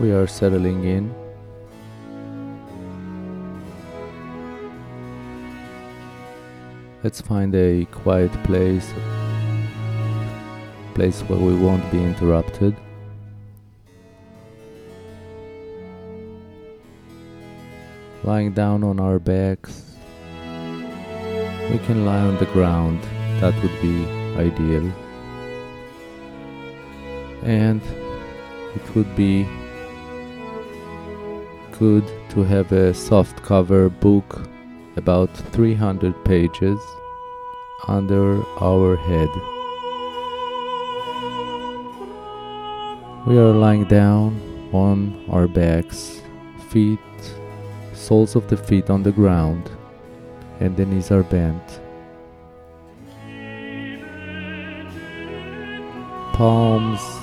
We are settling in. Let's find a quiet place, place where we won't be interrupted. Lying down on our backs, we can lie on the ground, that would be ideal. And it would be good to have a soft cover book about 300 pages under our head. We are lying down on our backs, feet, soles of the feet on the ground, and the knees are bent. Palms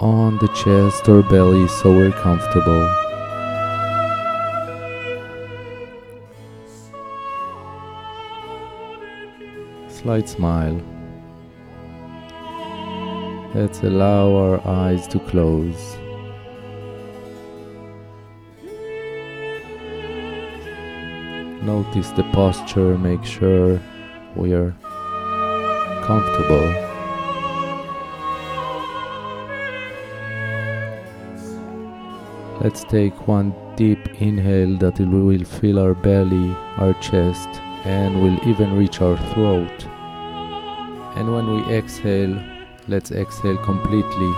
on the chest or belly so we're comfortable. Slight smile. Let's allow our eyes to close. Notice the posture, make sure we are comfortable. Let's take one deep inhale that will fill our belly, our chest, and will even reach our throat. And when we exhale, let's exhale completely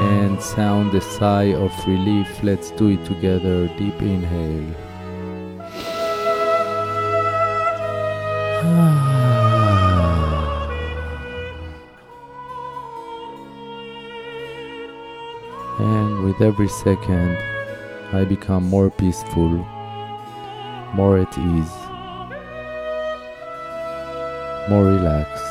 and sound a sigh of relief. Let's do it together. Deep inhale. With every second, I become more peaceful, more at ease, more relaxed.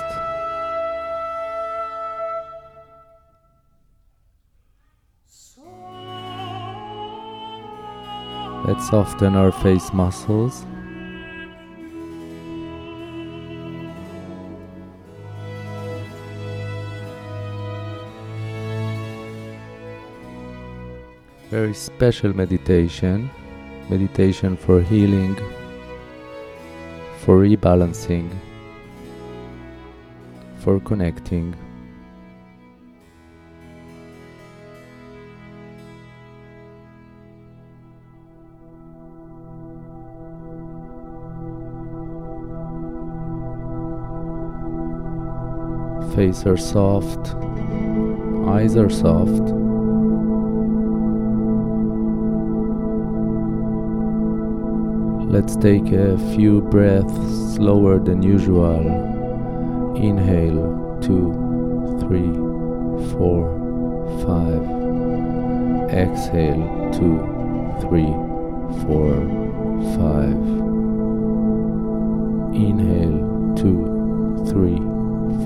Let's soften our face muscles. Very special meditation, meditation for healing, for rebalancing, for connecting. Face are soft, eyes are soft. Let's take a few breaths slower than usual. Inhale, two, three, four, five. Exhale, two, three, four, five. Inhale, two, three,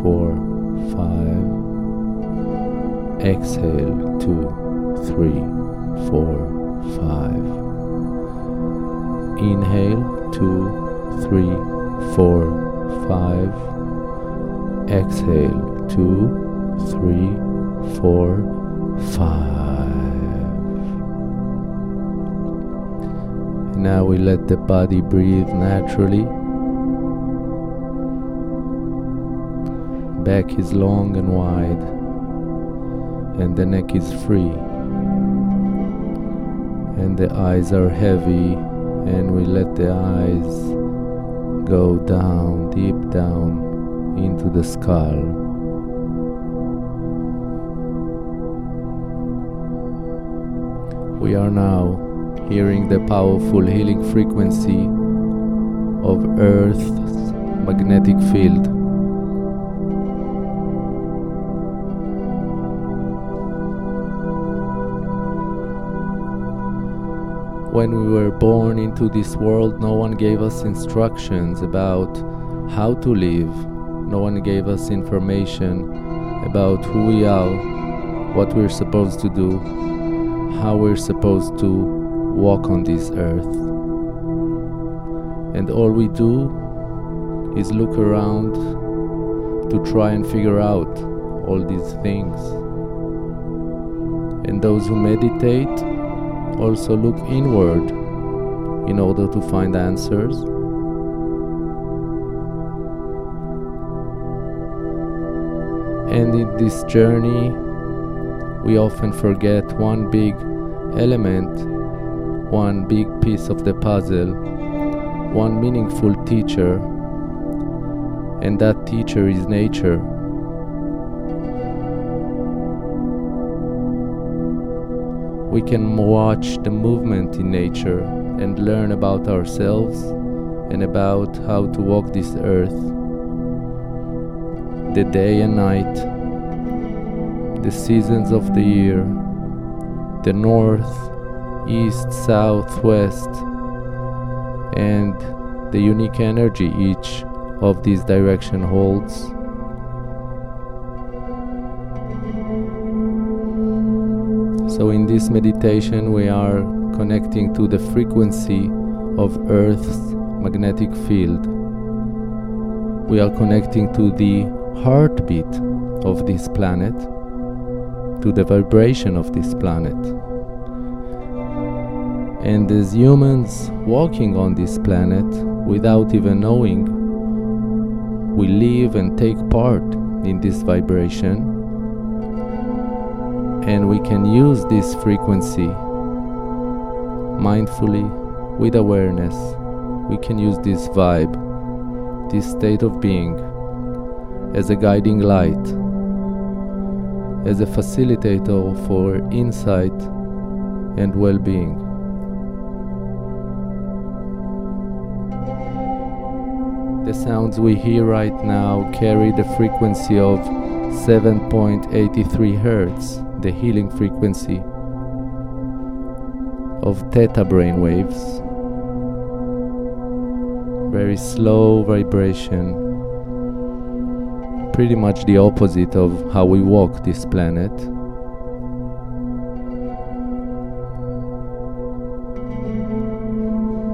four, five. Exhale, two, three, four, five. Inhale, two, three, four, five. Exhale, two, three, four, five. Now we let the body breathe naturally. Back is long and wide, and the neck is free, and the eyes are heavy and we let the eyes go down, deep down into the skull. We are now hearing the powerful healing frequency of Earth's magnetic field. When we were born into this world, no one gave us instructions about how to live. No one gave us information about who we are, what we're supposed to do, how we're supposed to walk on this earth. And all we do is look around to try and figure out all these things. And those who meditate also look inward in order to find answers. And in this journey, we often forget one big element, one big piece of the puzzle, one meaningful teacher, and that teacher is nature. We can watch the movement in nature and learn about ourselves and about how to walk this earth. The day and night, the seasons of the year, the north, east, south, west, and the unique energy each of these direction holds. So, in this meditation, we are connecting to the frequency of Earth's magnetic field. We are connecting to the heartbeat of this planet, to the vibration of this planet. And as humans walking on this planet without even knowing, we live and take part in this vibration and we can use this frequency mindfully with awareness. We can use this vibe, this state of being, as a guiding light, as a facilitator for insight and well being. The sounds we hear right now carry the frequency of 7.83 Hertz the healing frequency of theta brain waves. Very slow vibration, pretty much the opposite of how we walk this planet.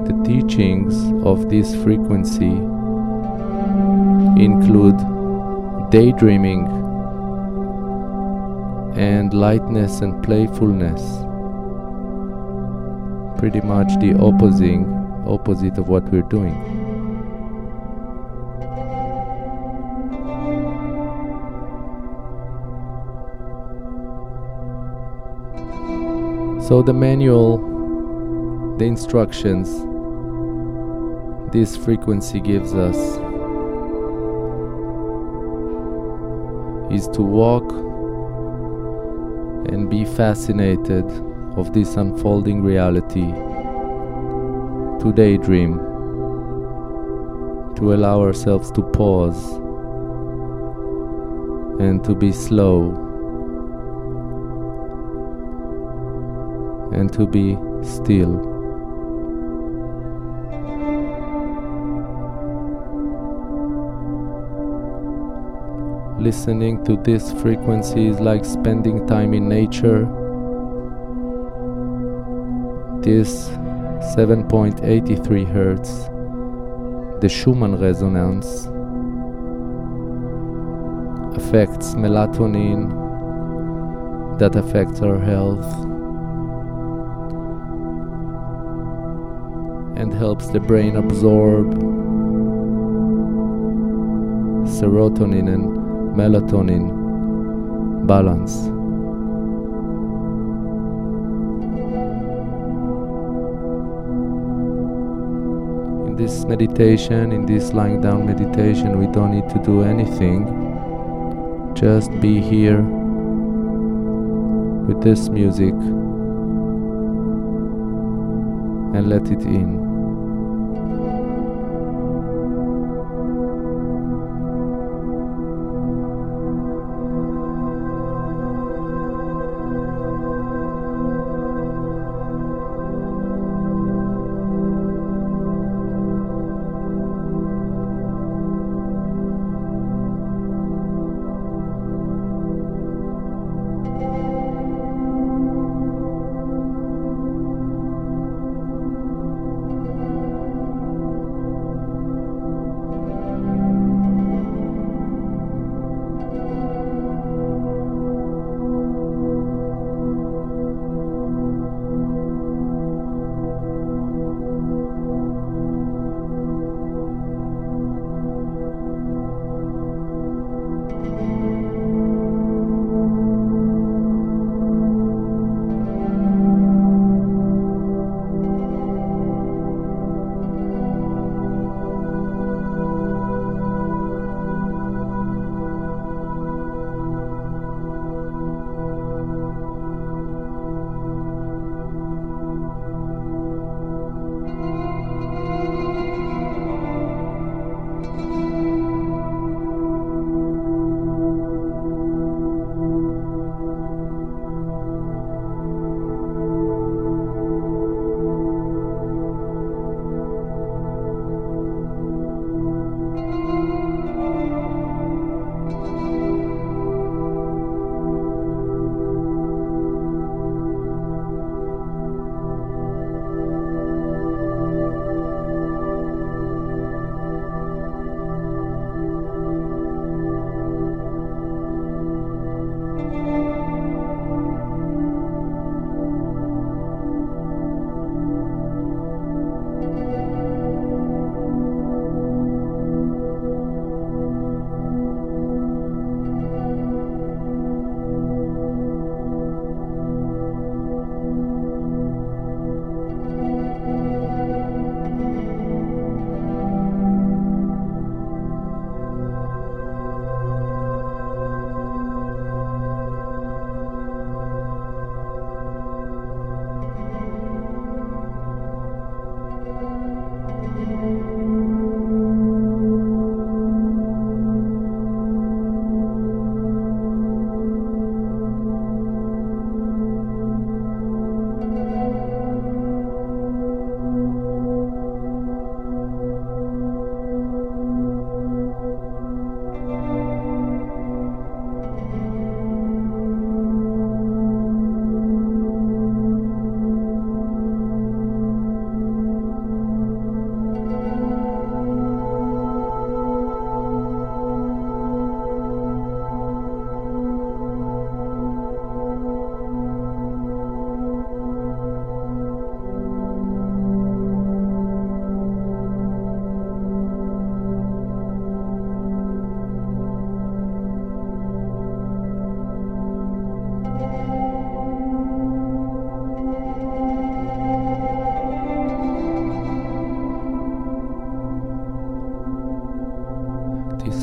The teachings of this frequency include daydreaming and lightness and playfulness. Pretty much the opposing opposite of what we're doing. So the manual, the instructions this frequency gives us is to walk and be fascinated of this unfolding reality, to daydream, to allow ourselves to pause and to be slow and to be still. Listening to this frequency is like spending time in nature. This 7.83 Hertz, the Schumann resonance, affects melatonin, that affects our health, and helps the brain absorb serotonin and melatonin balance. In this meditation, in this lying down meditation, we don't need to do anything. Just be here with this music and let it in.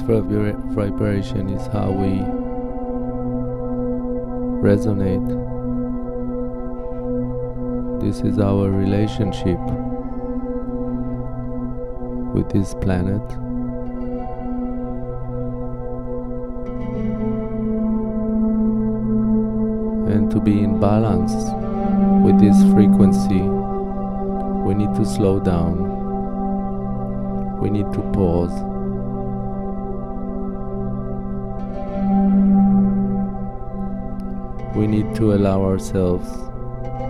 Vibration is how we resonate. This is our relationship with this planet. And to be in balance with this frequency, we need to slow down. We need to pause. We need to allow ourselves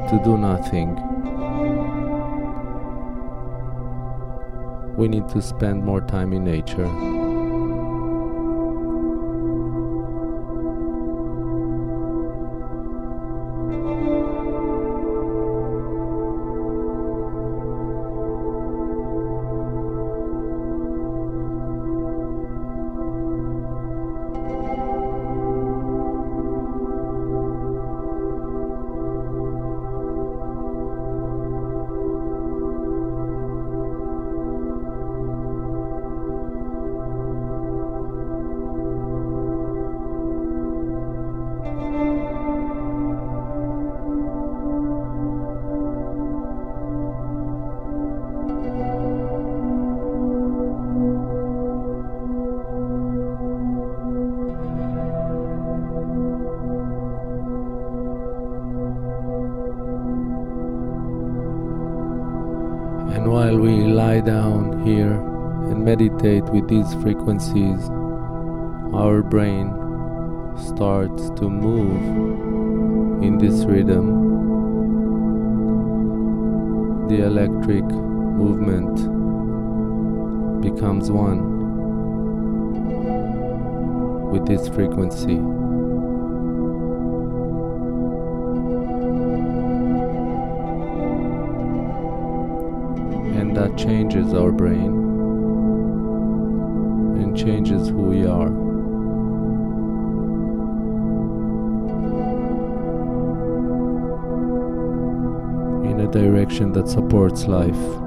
to do nothing. We need to spend more time in nature. And while we lie down here and meditate with these frequencies, our brain starts to move in this rhythm. The electric movement becomes one with this frequency. Changes our brain and changes who we are. In a direction that supports life.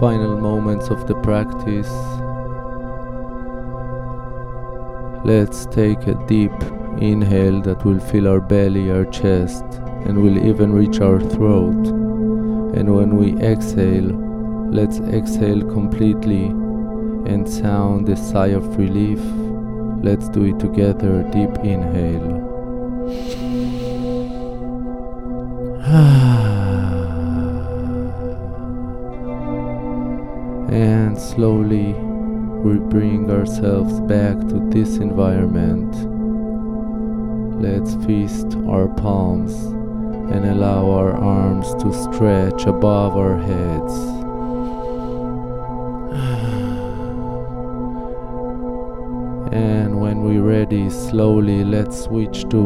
Final moments of the practice, let's take a deep inhale that will fill our belly, our chest, and will even reach our throat. And when we exhale, let's exhale completely and sound a sigh of relief Let's do it together. Deep inhale. Ah. And slowly we bring ourselves back to this environment. Let's feast our palms and allow our arms to stretch above our heads. And when we're ready, slowly let's switch to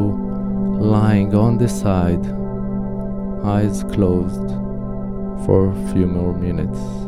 lying on the side, eyes closed, for a few more minutes.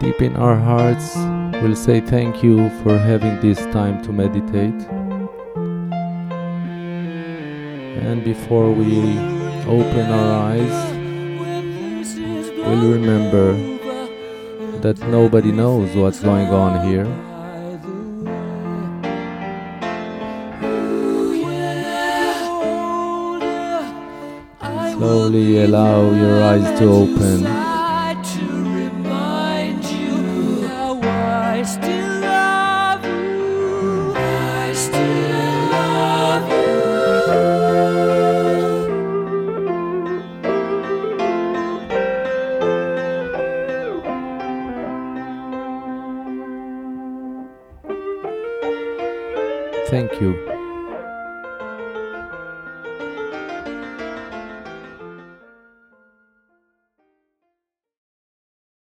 Deep in our hearts, we'll say thank you for having this time to meditate. And before we open our eyes, we'll remember that nobody knows what's going on here. Slowly allow your eyes to open.